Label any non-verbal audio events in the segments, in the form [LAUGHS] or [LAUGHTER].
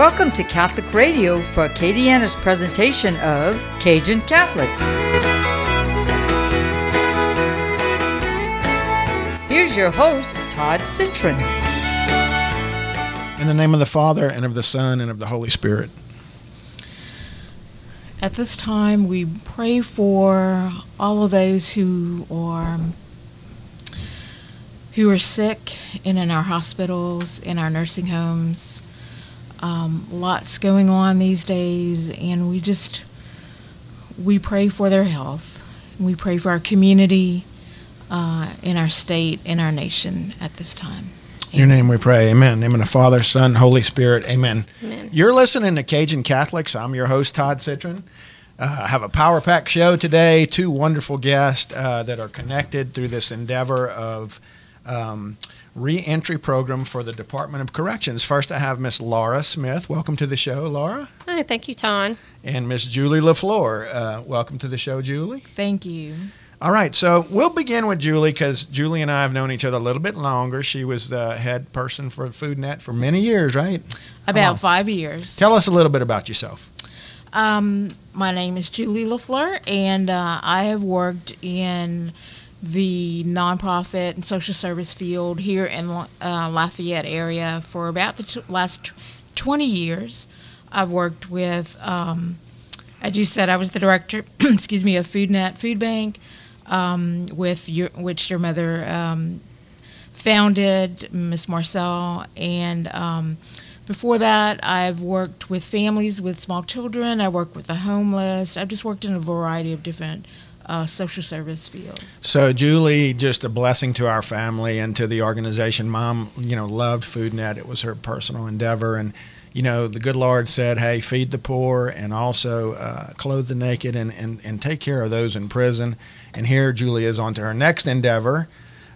Welcome to Catholic Radio for Acadiana's presentation of Cajun Catholics. Here's your host, Todd Citron. In the name of the Father, and of the Son, and of the Holy Spirit. At this time, we pray for all of those who are who are sick and in our hospitals, in our nursing homes. Um, lots going on these days, and we just we pray for their health. We pray for our community, uh, in our state, in our nation at this time. In your name we pray. Amen. In the name of the Father, Son, Holy Spirit. Amen. Amen. You're listening to Cajun Catholics. I'm your host, Todd Citron. Uh, I have a Power Pack show today. Two wonderful guests uh, that are connected through this endeavor of um, re-entry program for the Department of Corrections. First, I have Miss Laura Smith. Welcome to the show, Laura. Hi, thank you, Ton. And Miss Julie LaFleur. Uh, welcome to the show, Julie. Thank you. All right, so we'll begin with Julie because Julie and I have known each other a little bit longer. She was the head person for FoodNet for many years, right? About five years. Tell us a little bit about yourself. Um, my name is Julie LaFleur, and uh, I have worked in the nonprofit and social service field here in uh, Lafayette area for about the t- last t- 20 years. I've worked with, um, as you said, I was the director, [CLEARS THROAT] excuse me, of FoodNet Food Bank, um, with your, which your mother um, founded, Miss Marcel, and um, before that, I've worked with families with small children. I worked with the homeless. I've just worked in a variety of different uh, social service fields. So Julie, just a blessing to our family and to the organization. Mom, you know, loved FoodNet. It was her personal endeavor, and you know, the good Lord said, "Hey, feed the poor and also uh, clothe the naked and, and and take care of those in prison." And here Julie is on to her next endeavor,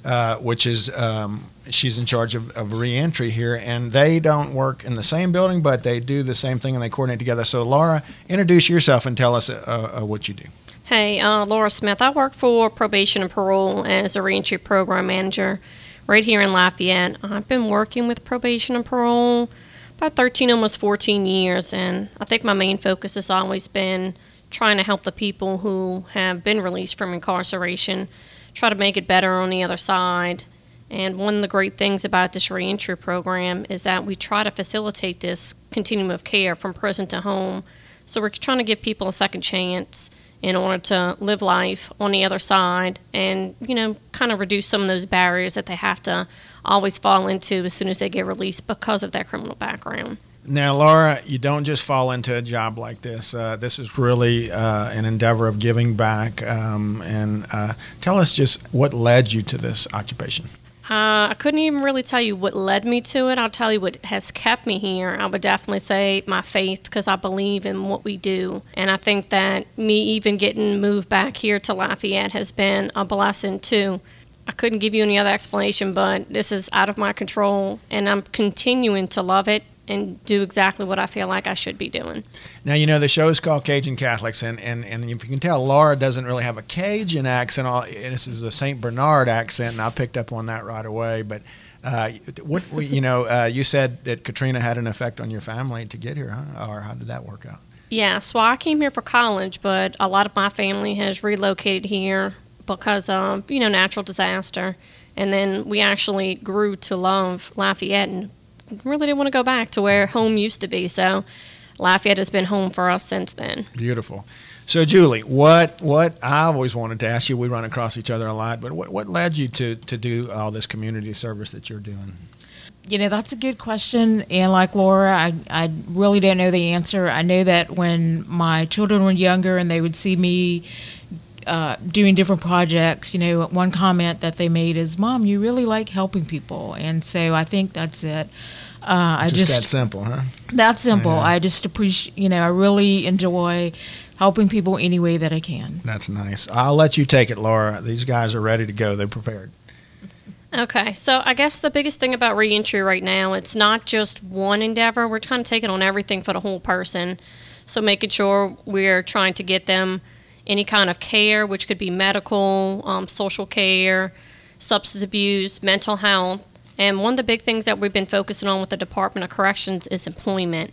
uh, which is um, she's in charge of, of reentry here, and they don't work in the same building, but they do the same thing and they coordinate together. So, Laura, introduce yourself and tell us uh, uh, what you do. Hey, uh, Laura Smith. I work for probation and parole as a reentry program manager right here in Lafayette. I've been working with probation and parole about 13, almost 14 years, and I think my main focus has always been trying to help the people who have been released from incarceration try to make it better on the other side. And one of the great things about this reentry program is that we try to facilitate this continuum of care from prison to home. So we're trying to give people a second chance in order to live life on the other side and, you know, kind of reduce some of those barriers that they have to always fall into as soon as they get released because of their criminal background. Now, Laura, you don't just fall into a job like this. Uh, this is really uh, an endeavor of giving back. Um, and uh, tell us just what led you to this occupation. Uh, I couldn't even really tell you what led me to it. I'll tell you what has kept me here. I would definitely say my faith because I believe in what we do. And I think that me even getting moved back here to Lafayette has been a blessing too. I couldn't give you any other explanation, but this is out of my control, and I'm continuing to love it and do exactly what I feel like I should be doing. Now, you know, the show is called Cajun Catholics, and, and, and if you can tell, Laura doesn't really have a Cajun accent. All, this is a St. Bernard accent, and I picked up on that right away. But uh, what you know, uh, you said that Katrina had an effect on your family to get here, huh? or how did that work out? Yeah, so I came here for college, but a lot of my family has relocated here because of, you know, natural disaster. And then we actually grew to love Lafayette and really didn't want to go back to where home used to be. So Lafayette has been home for us since then. Beautiful. So, Julie, what what I always wanted to ask you, we run across each other a lot, but what, what led you to, to do all this community service that you're doing? You know, that's a good question. And like Laura, I, I really don't know the answer. I know that when my children were younger and they would see me uh, doing different projects, you know, one comment that they made is, "Mom, you really like helping people," and so I think that's it. Uh, I just, just that simple, huh? That simple. Yeah. I just appreciate, you know, I really enjoy helping people any way that I can. That's nice. I'll let you take it, Laura. These guys are ready to go. They're prepared. Okay, so I guess the biggest thing about reentry right now, it's not just one endeavor. We're kind of taking on everything for the whole person. So making sure we're trying to get them any kind of care, which could be medical, um, social care, substance abuse, mental health. And one of the big things that we've been focusing on with the Department of Corrections is employment.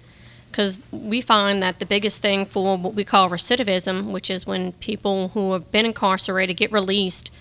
because we find that the biggest thing for what we call recidivism, which is when people who have been incarcerated get released,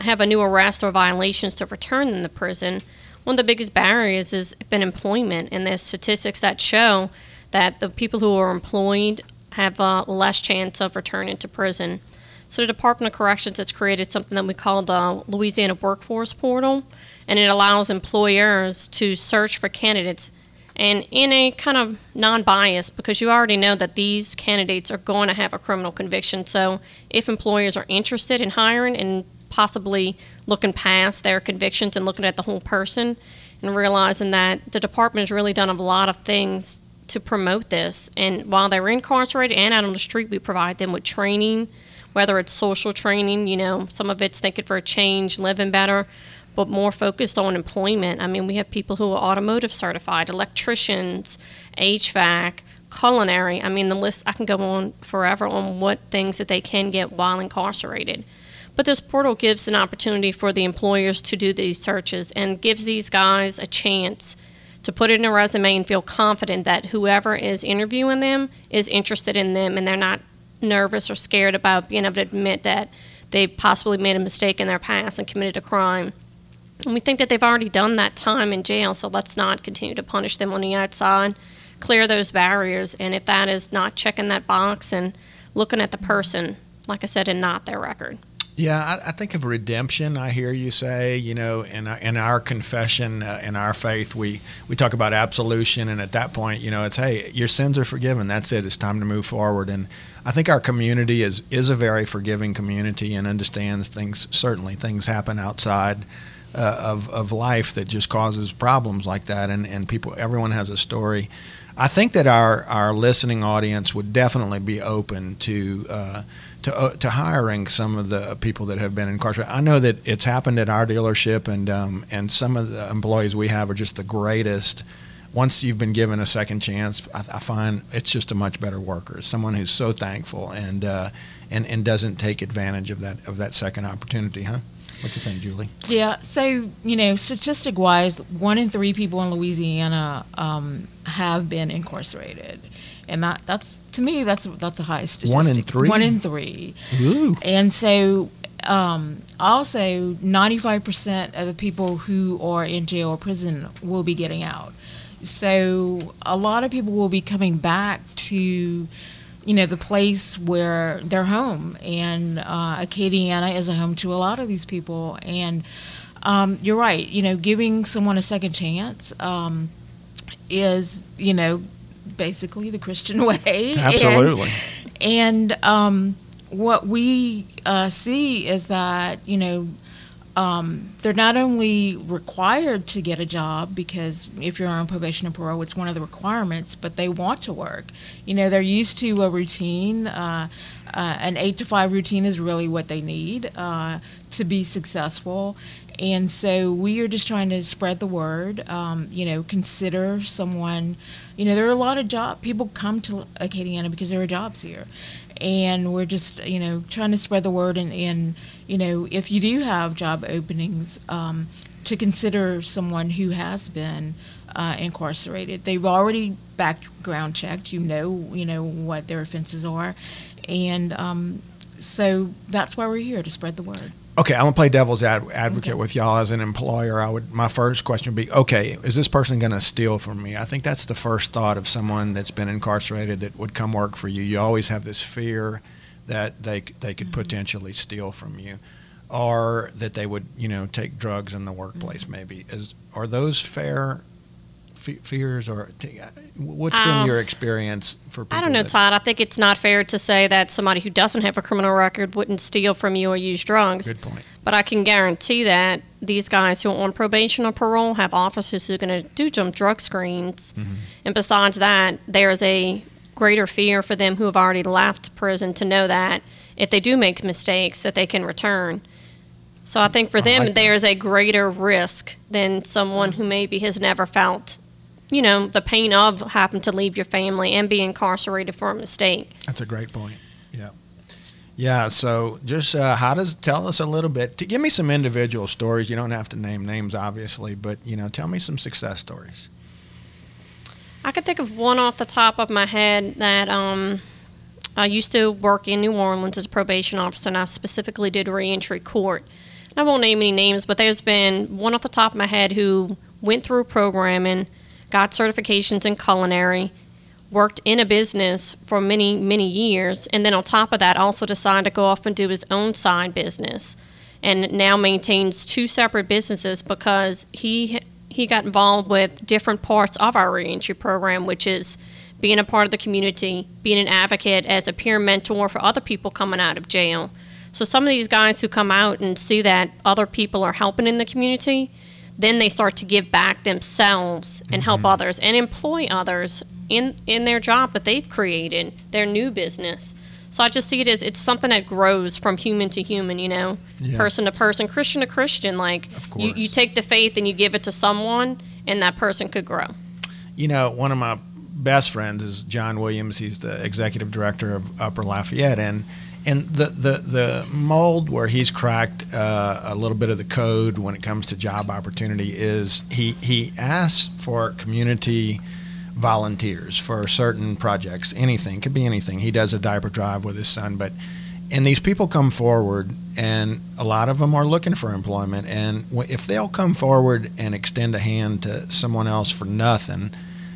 have a new arrest or violations to return them to prison, one of the biggest barriers has been employment. And there's statistics that show that the people who are employed have a less chance of returning to prison. So the Department of Corrections has created something that we call the Louisiana Workforce Portal, and it allows employers to search for candidates and in a kind of non-biased because you already know that these candidates are going to have a criminal conviction. So if employers are interested in hiring and possibly looking past their convictions and looking at the whole person and realizing that the department has really done a lot of things to promote this. And while they're incarcerated and out on the street, we provide them with training, whether it's social training, you know, some of it's thinking for a change, living better, but more focused on employment. I mean, we have people who are automotive certified, electricians, HVAC, culinary. I mean, the list, I can go on forever on what things that they can get while incarcerated. But this portal gives an opportunity for the employers to do these searches and gives these guys a chance to put it in a resume and feel confident that whoever is interviewing them is interested in them and they're not nervous or scared about being able to admit that they possibly made a mistake in their past and committed a crime. And we think that they've already done that time in jail, so let's not continue to punish them on the outside. Clear those barriers, and if that is not checking that box and looking at the person, like I said, and not their record. Yeah, I, I, think of redemption. I hear you say, you know, in in our confession, uh, in our faith, we we talk about absolution, and at that point, you know, it's hey, your sins are forgiven. That's it. It's time to move forward. And I think our community is is a very forgiving community and understands things. Certainly, things happen outside. Uh, of, of life that just causes problems like that and, and people everyone has a story I think that our, our listening audience would definitely be open to uh, to, uh, to hiring some of the people that have been incarcerated. I know that it's happened at our dealership, and um, and some of the employees we have are just the greatest. Once you've been given a second chance, I, I find it's just a much better worker. Someone who's so thankful and uh, and and doesn't take advantage of that of that second opportunity, huh? What do you think, Julie? Yeah, so you know, statistic wise, one in three people in Louisiana um, have been incarcerated and that that's to me that's that's a high statistic. One in three. One in three. Ooh. And so, um, also, ninety five percent of the people who are in jail or prison will be getting out. So a lot of people will be coming back to, you know, the place where they're home, and uh, Acadiana is a home to a lot of these people. And um, you're right. You know, giving someone a second chance um, is, you know, basically the Christian [LAUGHS] way. Absolutely. And, and um, what we uh, see is that, you know, um, they're not only required to get a job because if you're on probation and parole, it's one of the requirements, but they want to work. You know, they're used to a routine. Uh, uh, an eight to five routine is really what they need uh, to be successful. And so we are just trying to spread the word. Um, you know, consider someone. You know, there are a lot of job people come to Acadiana because there are jobs here, and we're just you know trying to spread the word. And, and you know, if you do have job openings, um, to consider someone who has been uh, incarcerated. They've already background checked. You know, you know what their offenses are, and um, so that's why we're here to spread the word. Okay, I'm gonna play devil's ad- advocate okay. with y'all as an employer. I would my first question would be, okay, is this person gonna steal from me? I think that's the first thought of someone that's been incarcerated that would come work for you. You always have this fear that they they could mm-hmm. potentially steal from you, or that they would you know take drugs in the workplace. Mm-hmm. Maybe is are those fair fears or what's been um, your experience for people? I don't know, that, Todd. I think it's not fair to say that somebody who doesn't have a criminal record wouldn't steal from you or use drugs. Good point. But I can guarantee that these guys who are on probation or parole have officers who are going to do some drug screens. Mm-hmm. And besides that, there's a greater fear for them who have already left prison to know that if they do make mistakes that they can return. So I think for them, like there's a greater risk than someone who maybe has never felt you know, the pain of having to leave your family and be incarcerated for a mistake. That's a great point. Yeah. Yeah. So, just uh, how does tell us a little bit? To give me some individual stories. You don't have to name names, obviously, but you know, tell me some success stories. I could think of one off the top of my head that um, I used to work in New Orleans as a probation officer, and I specifically did reentry court. And I won't name any names, but there's been one off the top of my head who went through programming, got certifications in culinary, worked in a business for many, many years, and then on top of that, also decided to go off and do his own side business, and now maintains two separate businesses because he he got involved with different parts of our reentry program, which is being a part of the community, being an advocate as a peer mentor for other people coming out of jail. So some of these guys who come out and see that other people are helping in the community, then they start to give back themselves and help mm-hmm. others and employ others in in their job that they've created, their new business. So I just see it as it's something that grows from human to human, you know, Yeah. person to person, Christian to Christian. Like you, you take the faith and you give it to someone, and that person could grow. You know, one of my best friends is John Williams. He's the executive director of Upper Lafayette, and and the the, the mold where he's cracked uh, a little bit of the code when it comes to job opportunity is he he asks for community volunteers for certain projects, anything could be anything. He does a diaper drive with his son, but and these people come forward, and a lot of them are looking for employment. And if they'll come forward and extend a hand to someone else for nothing,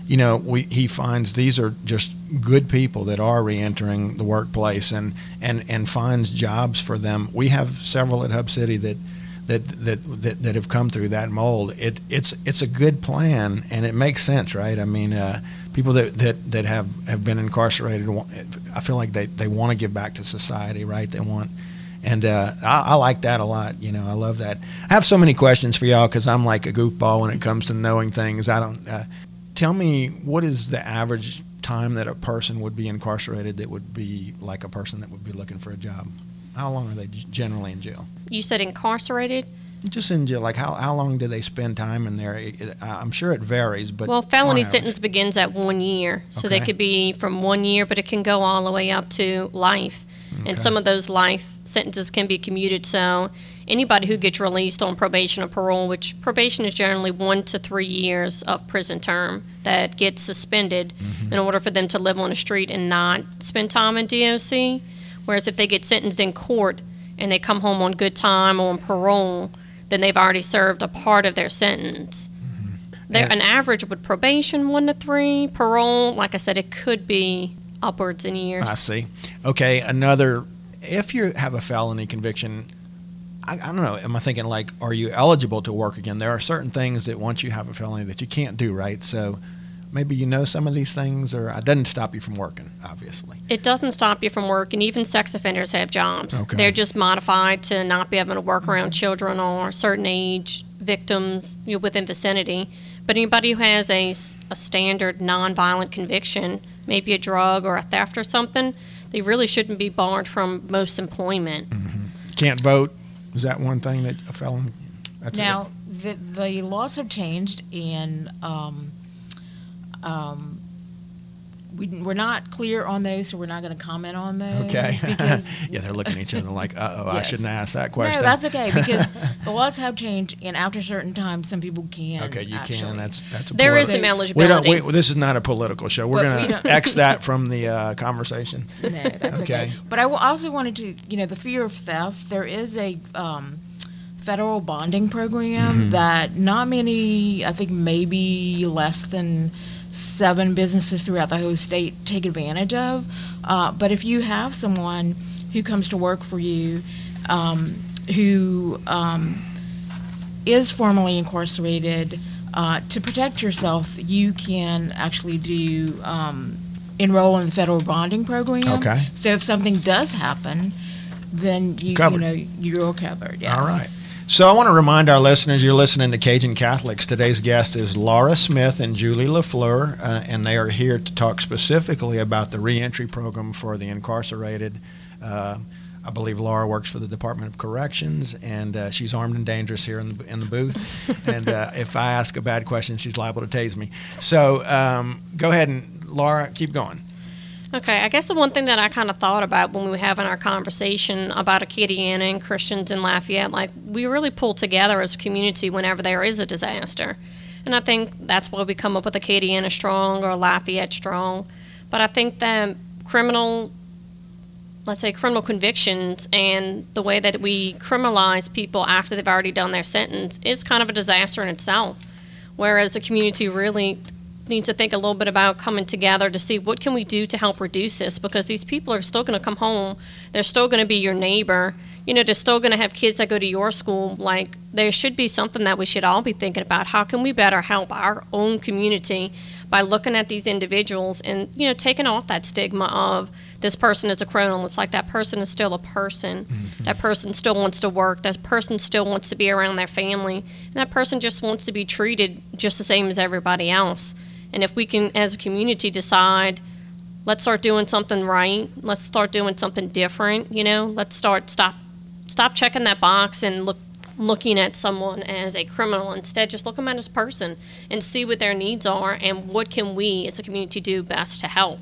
you know, we, he finds these are just good people that are reentering the workplace and, and, and finds jobs for them. We have several at Hub City that that, that, that, that have come through that mold. It, it's it's a good plan and it makes sense, right? I mean, uh, people that, that, that have, have been incarcerated, I feel like they, they want to give back to society, right? They want, and uh, I, I like that a lot. You know, I love that. I have so many questions for y'all because I'm like a goofball when it comes to knowing things. I don't. Uh, tell me what is the average time that a person would be incarcerated that would be like a person that would be looking for a job? How long are they generally in jail? You said incarcerated. Just in jail, like how, how long do they spend time in there? It, it, I'm sure it varies, but well, felony sentence begins at one year, so they could be from one year, but it can go all the way up to life. Okay. And some of those life sentences can be commuted. So anybody who gets released on probation or parole, which probation is generally one to three years of prison term, that gets suspended Mm-hmm. in order for them to live on the street and not spend time in DOC. Whereas if they get sentenced in court and they come home on good time or on parole, then they've already served a part of their sentence. Mm-hmm. There, And- an average with probation, one to three. Parole, like I said, it could be upwards in years. I see. Okay, another. If you have a felony conviction, I, I don't know. Am I thinking like, are you eligible to work again? There are certain things that once you have a felony that you can't do, right? So maybe you know some of these things, or it doesn't stop you from working, obviously. It doesn't stop you from working. Even sex offenders have jobs. Okay. They're just modified to not be able to work around children or certain age victims you know, within vicinity. But anybody who has a, a standard nonviolent conviction, maybe a drug or a theft or something, they really shouldn't be barred from most employment. Can't vote. Is that one thing that a felon? That's it. now, the, the laws have changed, and um, um, we, we're not clear on those, so we're not going to comment on those. Okay. [LAUGHS] Because yeah, they're looking at each other like, uh oh, I shouldn't ask that question. no, that's okay [LAUGHS] because the laws have changed, and after a certain time, some people can. okay, you actually. can. That's that's a There is some We We eligibility. don't. We, this is not a political show. We're gonna we X that from the uh, conversation. [LAUGHS] No, that's okay. Okay. But I also wanted to, you know, the fear of theft. There is a um, federal bonding program Mm-hmm. that not many, I think maybe less than seven businesses throughout the whole state take advantage of. Uh, but if you have someone who comes to work for you um, who um, is formally incarcerated, uh, to protect yourself, you can actually do um, enroll in the federal bonding program. Okay. So if something does happen, then you, you know you're covered. Yes. All right. So I want to remind our listeners you're listening to Cajun Catholics. Today's guest is Laura Smith and Julie LaFleur, uh, and they are here to talk specifically about the reentry program for the incarcerated. Uh, I believe Laura works for the Department of Corrections, and uh, she's armed and dangerous here in the, in the booth. [LAUGHS] and uh, if I ask a bad question, she's liable to tase me. So um, go ahead and, Laura, keep going. Okay, I guess the one thing that I kind of thought about when we were having our conversation about Acadiana and Christians in Lafayette, like we really pull together as a community whenever there is a disaster. And I think that's why we come up with Acadiana Strong or Lafayette Strong. But I think that criminal, let's say criminal convictions and the way that we criminalize people after they've already done their sentence is kind of a disaster in itself. Whereas the community really needs to think a little bit about coming together to see what can we do to help reduce this because these people are still going to come home. They're still going to be your neighbor. You know they're still going to have kids that go to your school. Like there should be something that we should all be thinking about. How can we better help our own community by looking at these individuals and you know taking off that stigma of this person is a criminal. It's like that person is still a person. Mm-hmm. that person still wants to work. That person still wants to be around their family. And that person just wants to be treated just the same as everybody else and if we can, as a community, decide, let's start doing something right, let's start doing something different, you know, let's start stop stop checking that box and look looking at someone as a criminal instead just look them at as a person and see what their needs are and what can we as a community do best to help.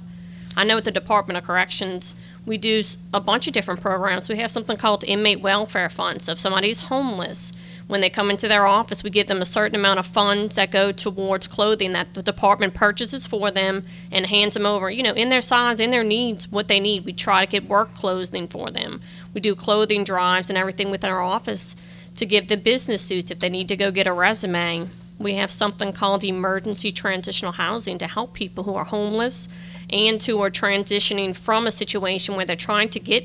I know at the department of corrections we do a bunch of different programs. We have something called inmate welfare funds. So if somebody's homeless when they come into their office, we give them a certain amount of funds that go towards clothing that the department purchases for them and hands them over, you know, in their size, in their needs, what they need. We try to get work clothing for them. We do clothing drives and everything within our office to give them business suits if they need to go get a resume. We have something called emergency transitional housing to help people who are homeless and who are transitioning from a situation where they're trying to get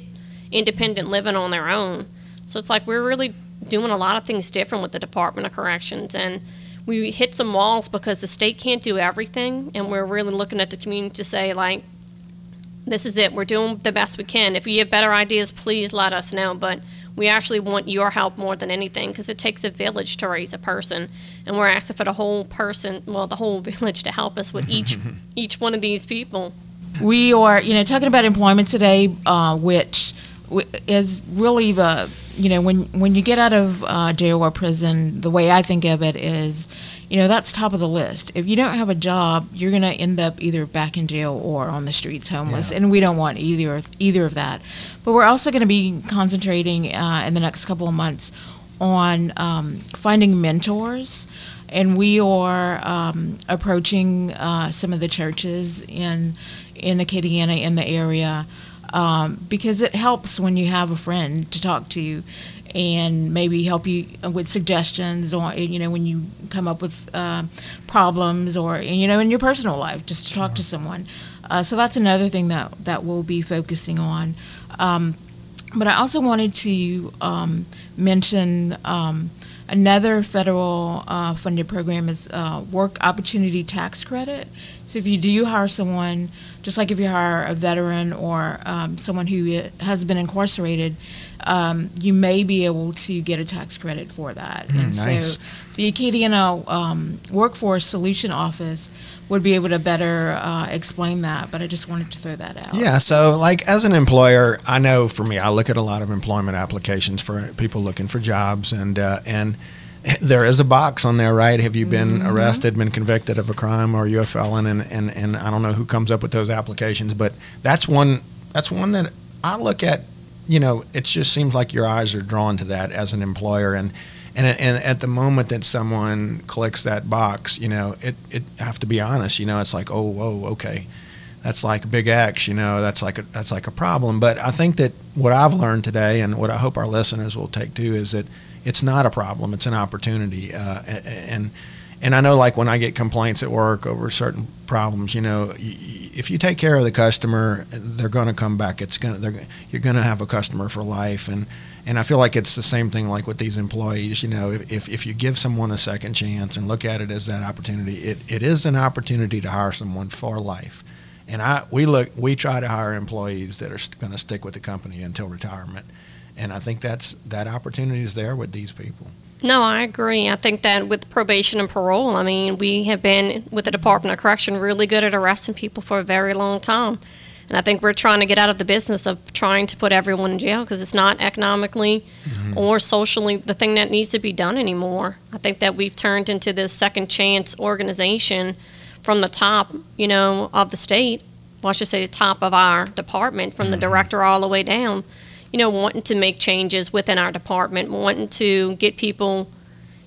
independent living on their own. So it's like we're really doing a lot of things different with the Department of Corrections. And we hit some walls because the state can't do everything. And we're really looking at the community to say, like, this is it. We're doing the best we can. If you have better ideas, please let us know. But we actually want your help more than anything because it takes a village to raise a person. And we're asking for the whole person, well, the whole [LAUGHS] village to help us with each [LAUGHS] each one of these people. We are, you know, talking about employment today, uh, which is really the you know when when you get out of uh, jail or prison, the way I think of it is, you know, that's top of the list. If you don't have a job, you're going to end up either back in jail or on the streets homeless, yeah. and we don't want either either of that. But we're also going to be concentrating uh, in the next couple of months on um, finding mentors. And we are um, approaching uh, some of the churches in in Acadiana in the area um, because it helps when you have a friend to talk to and maybe help you with suggestions or you know when you come up with uh, problems or you know in your personal life just to talk to someone. Uh, so that's another thing that that we'll be focusing on. Um, but I also wanted to um, mention um, another federal uh, funded program is uh, work opportunity tax credit. So if you do hire someone just like if you hire a veteran or um, someone who has been incarcerated, um, you may be able to get a tax credit for that. Mm, and nice. so the Acadiana um, Workforce Solution Office would be able to better uh, explain that, but I just wanted to throw that out. Yeah, so like as an employer, I know for me, I look at a lot of employment applications for people looking for jobs, and uh, and there is a box on there, right? Have you been mm-hmm. arrested, been convicted of a crime, or are you a felon? And, and and I don't know who comes up with those applications, but that's one that's one that I look at. You know, it just seems like your eyes are drawn to that as an employer, and and and at the moment that someone clicks that box, you know, it it have to be honest. You know, it's like, oh, whoa, okay, that's like big X. You know, that's like a that's like a problem. But I think that what I've learned today, and what I hope our listeners will take too, is that it's not a problem. It's an opportunity. Uh, and and I know like when I get complaints at work over certain problems, you know, if you take care of the customer, they're going to come back. It's going to you're going to have a customer for life. And and I feel like it's the same thing like with these employees. You know, if if you give someone a second chance and look at it as that opportunity, it, it is an opportunity to hire someone for life. And I we look we try to hire employees that are going to stick with the company until retirement and I think that's that opportunity is there with these people. No, I agree. I think that with probation and parole, I mean, we have been with the Department of Correction really good at arresting people for a very long time. And I think we're trying to get out of the business of trying to put everyone in jail because it's not economically mm-hmm. or socially the thing that needs to be done anymore. I think that we've turned into this second chance organization from the top, you know, of the state. Well, I should say the top of our department, from mm-hmm. the director all the way down you know, wanting to make changes within our department, wanting to get people,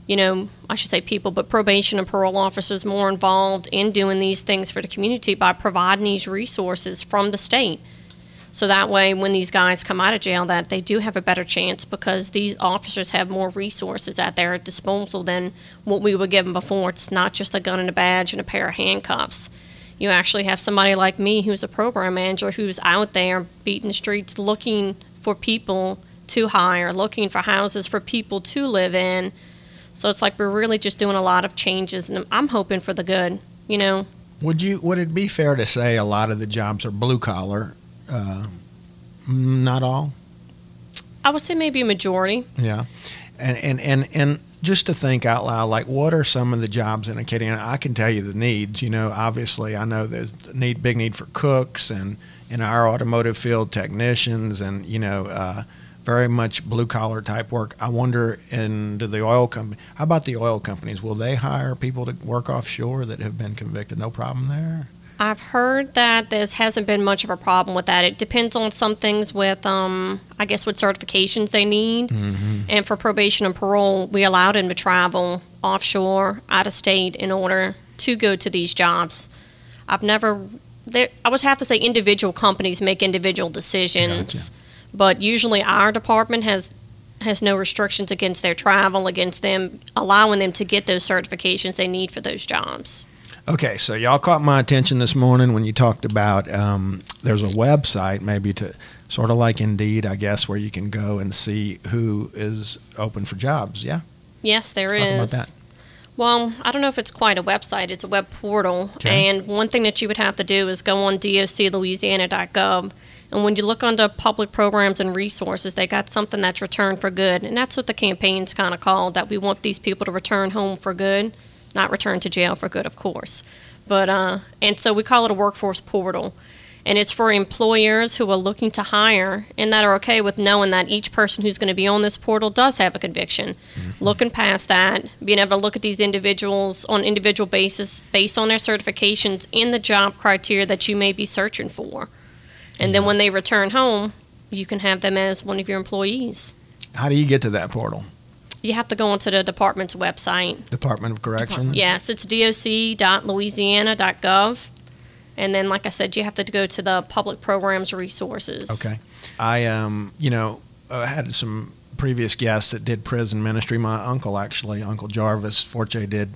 you know, I should say people, but probation and parole officers more involved in doing these things for the community by providing these resources from the state. So that way, when these guys come out of jail, that they do have a better chance because these officers have more resources at their disposal than what we were given before. It's not just a gun and a badge and a pair of handcuffs. You actually have somebody like me who's a program manager who's out there beating the streets looking for people to hire, looking for houses for people to live in. So it's like we're really just doing a lot of changes, and I'm hoping for the good. You know, Would you would it be fair to say a lot of the jobs are blue collar? Uh, not all. I would say maybe a majority. Yeah, and and and and just to think out loud, like what are some of the jobs in? I can tell you the needs. You know, obviously, I know there's a need big need for cooks and in our automotive field technicians, and you know, uh, very much blue collar type work. I wonder, into the oil company, how about the oil companies? Will they hire people to work offshore that have been convicted? No problem there. I've heard that there hasn't been much of a problem with that. It depends on some things with, um, I guess, what certifications they need. Mm-hmm. And for probation and parole, we allowed them to travel offshore, out of state, in order to go to these jobs. I've never, there, I would have to say, individual companies make individual decisions, but usually our department has has no restrictions against their travel, against them allowing them to get those certifications they need for those jobs. Okay, so y'all caught my attention this morning when you talked about um, there's a website, maybe to sort of like Indeed, I guess, where you can go and see who is open for jobs. Yeah, Yes, there about is. Well, I don't know if it's quite a website. It's a web portal. Okay. And one thing that you would have to do is go on doclouisiana.gov. And when you look under public programs and resources, they got something that's return for good. And that's what the campaign's kind of called, that we want these people to return home for good, not return to jail for good, of course. But, uh, and so we call it a workforce portal. And it's for employers who are looking to hire and that are okay with knowing that each person who's going to be on this portal does have a conviction mm-hmm. looking past that, being able to look at these individuals on individual basis based on their certifications in the job criteria that you may be searching for. And then when they return home, you can have them as one of your employees. How do you get to that portal? You have to go onto the department's website. Department of Corrections. Yes, it's doc.louisiana.gov. And then, like I said, you have to go to the public programs resources. Okay. I um, you know, uh, had some previous guests that did prison ministry. My uncle actually, Uncle Jarvis Forte, did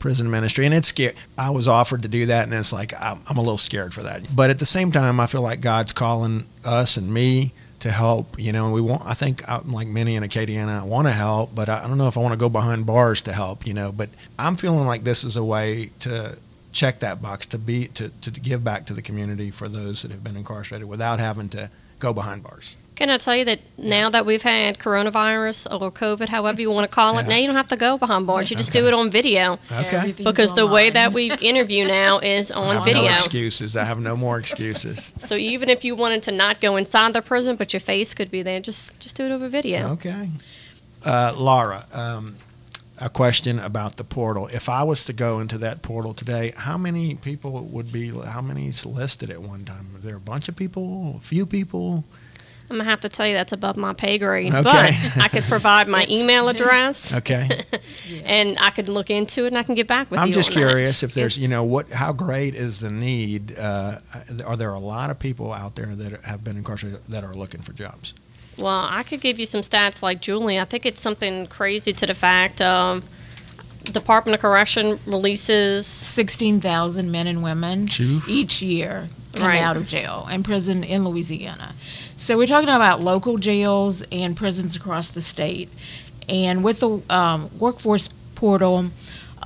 prison ministry, and it's scary. I was offered to do that, and it's like I'm, I'm a little scared for that. But at the same time, I feel like God's calling us and me to help. You know, we want. I think I'm like many in Acadiana, I want to help, but I, I don't know if I want to go behind bars to help. You know, but I'm feeling like this is a way to check that box to be to, to give back to the community for those that have been incarcerated without having to go behind bars. Can I tell you that now that we've had coronavirus or COVID, however you want to call it, Yeah. now you don't have to go behind bars. You just do it on video. Okay. Because the way that we interview now is I on have video. no excuses. I have no more excuses. [LAUGHS] So even if you wanted to not go inside the prison, but your face could be there, just just do it over video. Okay. Uh, Laura, um, a question about the portal. If I was to go into that portal today, how many people would be, how many's listed at one time? Are there a bunch of people, a few people? I'm gonna have to tell you that's above my pay grade, Okay. but I could provide my email address Okay. [LAUGHS] and I could look into it and I can get back with you. I'm just on that. curious if there's, you know, what, how great is the need? Uh, are there a lot of people out there that have been incarcerated that are looking for jobs? Well, I could give you some stats like Julie. I think it's something crazy to the fact of Department of Correction releases 16,000 men and women Choof. each year come Right. out of jail and prison in Louisiana. So we're talking about local jails and prisons across the state. And with the um, workforce portal,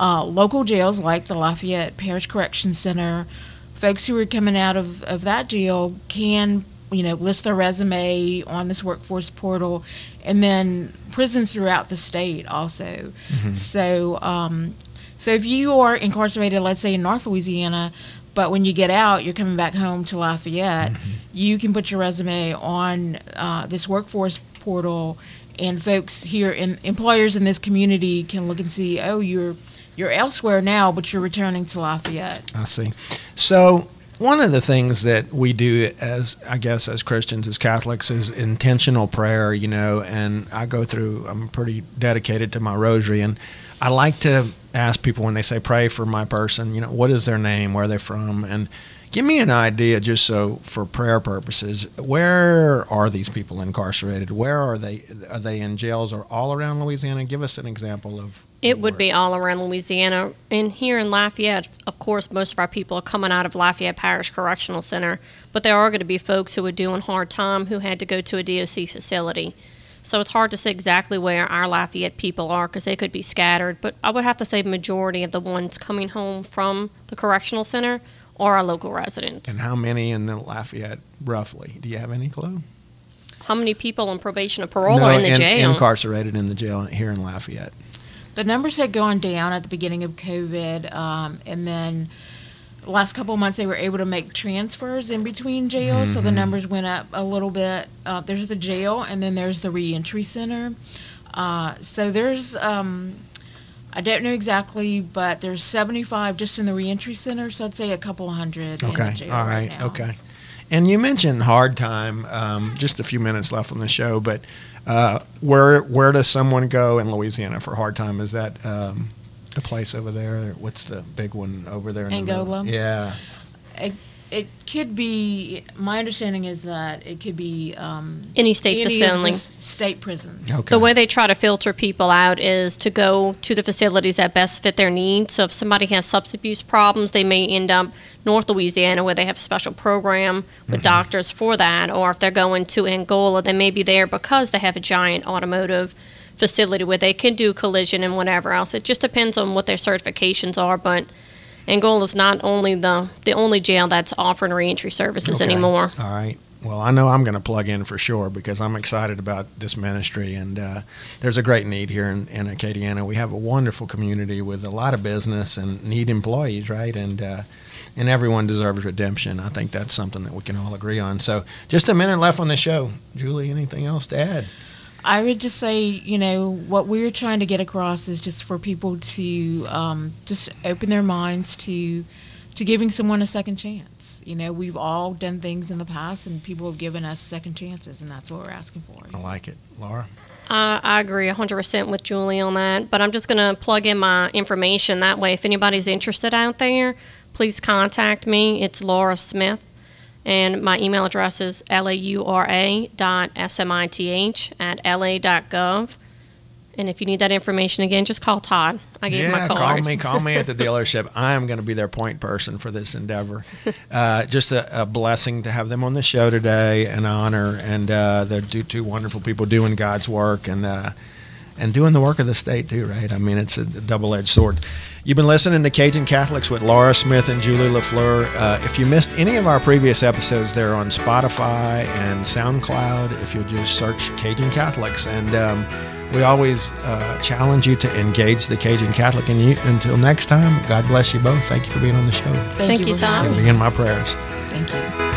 uh, local jails like the Lafayette Parish Correction Center, folks who are coming out of, of that jail can, you know, list their resume on this workforce portal, and then prisons throughout the state also. So, um, so if you are incarcerated, let's say in North Louisiana, but when you get out, you're coming back home to Lafayette, you can put your resume on uh, this workforce portal, and folks here, in, employers in this community can look and see, oh, you're you're elsewhere now, but you're returning to Lafayette. I see. So one of the things that we do as I guess as Christians as Catholics is intentional prayer, you know, and I go through I'm pretty dedicated to my rosary and I like to ask people when they say pray for my person, you know, what is their name, where are they from, and give me an idea just so for prayer purposes. Where are these people incarcerated? Where are they? Are they in jails or all around Louisiana? Give us an example of. It would be all around Louisiana. And here in Lafayette, of course, most of our people are coming out of Lafayette Parish Correctional Center, but there are going to be folks who are doing hard time who had to go to a DOC facility. So it's hard to say exactly where our Lafayette people are because they could be scattered. But I would have to say majority of the ones coming home from the correctional center are our local residents. And how many in the Lafayette, roughly? Do you have any clue? How many people on probation or parole no, are in the in- jail? incarcerated in the jail here in Lafayette. The numbers had gone down at the beginning of COVID, um, and then last couple of months they were able to make transfers in between jails, so the Mhm. numbers went up a little bit. Uh, there's the jail, and then there's the reentry center. Uh, so there's, um, I don't know exactly, but there's 75 just in the reentry center, so I'd say a couple hundred in the Okay, jail all right right, okay. And you mentioned hard time. Um, just a few minutes left on the show, but uh, where where does someone go in Louisiana for hard time? Is that um, the place over there? What's the big one over there? In the middle? Angola? Yeah. It could be. My understanding is that it could be um, Any state any of the facility. state prisons. Okay. The way they try to filter people out is to go to the facilities that best fit their needs. So if somebody has substance abuse problems, they may end up North Louisiana where they have a special program with Mhm. doctors for that. Or if they're going to Angola, they may be there because they have a giant automotive facility where they can do collision and whatever else. It just depends on what their certifications are, but Angola is not only the the only jail that's offering reentry services Okay. anymore. All right. Well, I know I'm going to plug in for sure because I'm excited about this ministry, and uh, there's a great need here in, in Acadiana. We have a wonderful community with a lot of business and need employees, right? And uh, and everyone deserves redemption. I think that's something that we can all agree on. So, just a minute left on the show. Julie, anything else to add? I would just say, you know, what we're trying to get across is just for people to um, just open their minds to to giving someone a second chance. You know, we've all done things in the past, and people have given us second chances, and that's what we're asking for. I like it, Laura. I, I agree 100% with Julie on that, but I'm just going to plug in my information. That way, if anybody's interested out there, please contact me. It's Laura Smith, and my email address is laura dot smith at la.gov. And if you need that information again, just call Todd. I gave yeah, my card. call me. Call me at the [LAUGHS] dealership. I am going to be their point person for this endeavor. [LAUGHS] Uh, just a, a blessing to have them on the show today, an honor, and uh, they're two, two wonderful people doing God's work and uh, and doing the work of the state too. Right? I mean, it's a double-edged sword. You've been listening to Cajun Catholics with Laura Smith and Julie Lafleur. Uh, if you missed any of our previous episodes, they're on Spotify and SoundCloud. If you'll just search Cajun Catholics and. Um, we always uh, challenge you to engage the Cajun Catholic. And you, until next time, God bless you both. Thank you for being on the show. Thank, Thank you, you, Tom. having And me. my prayers. Thank you.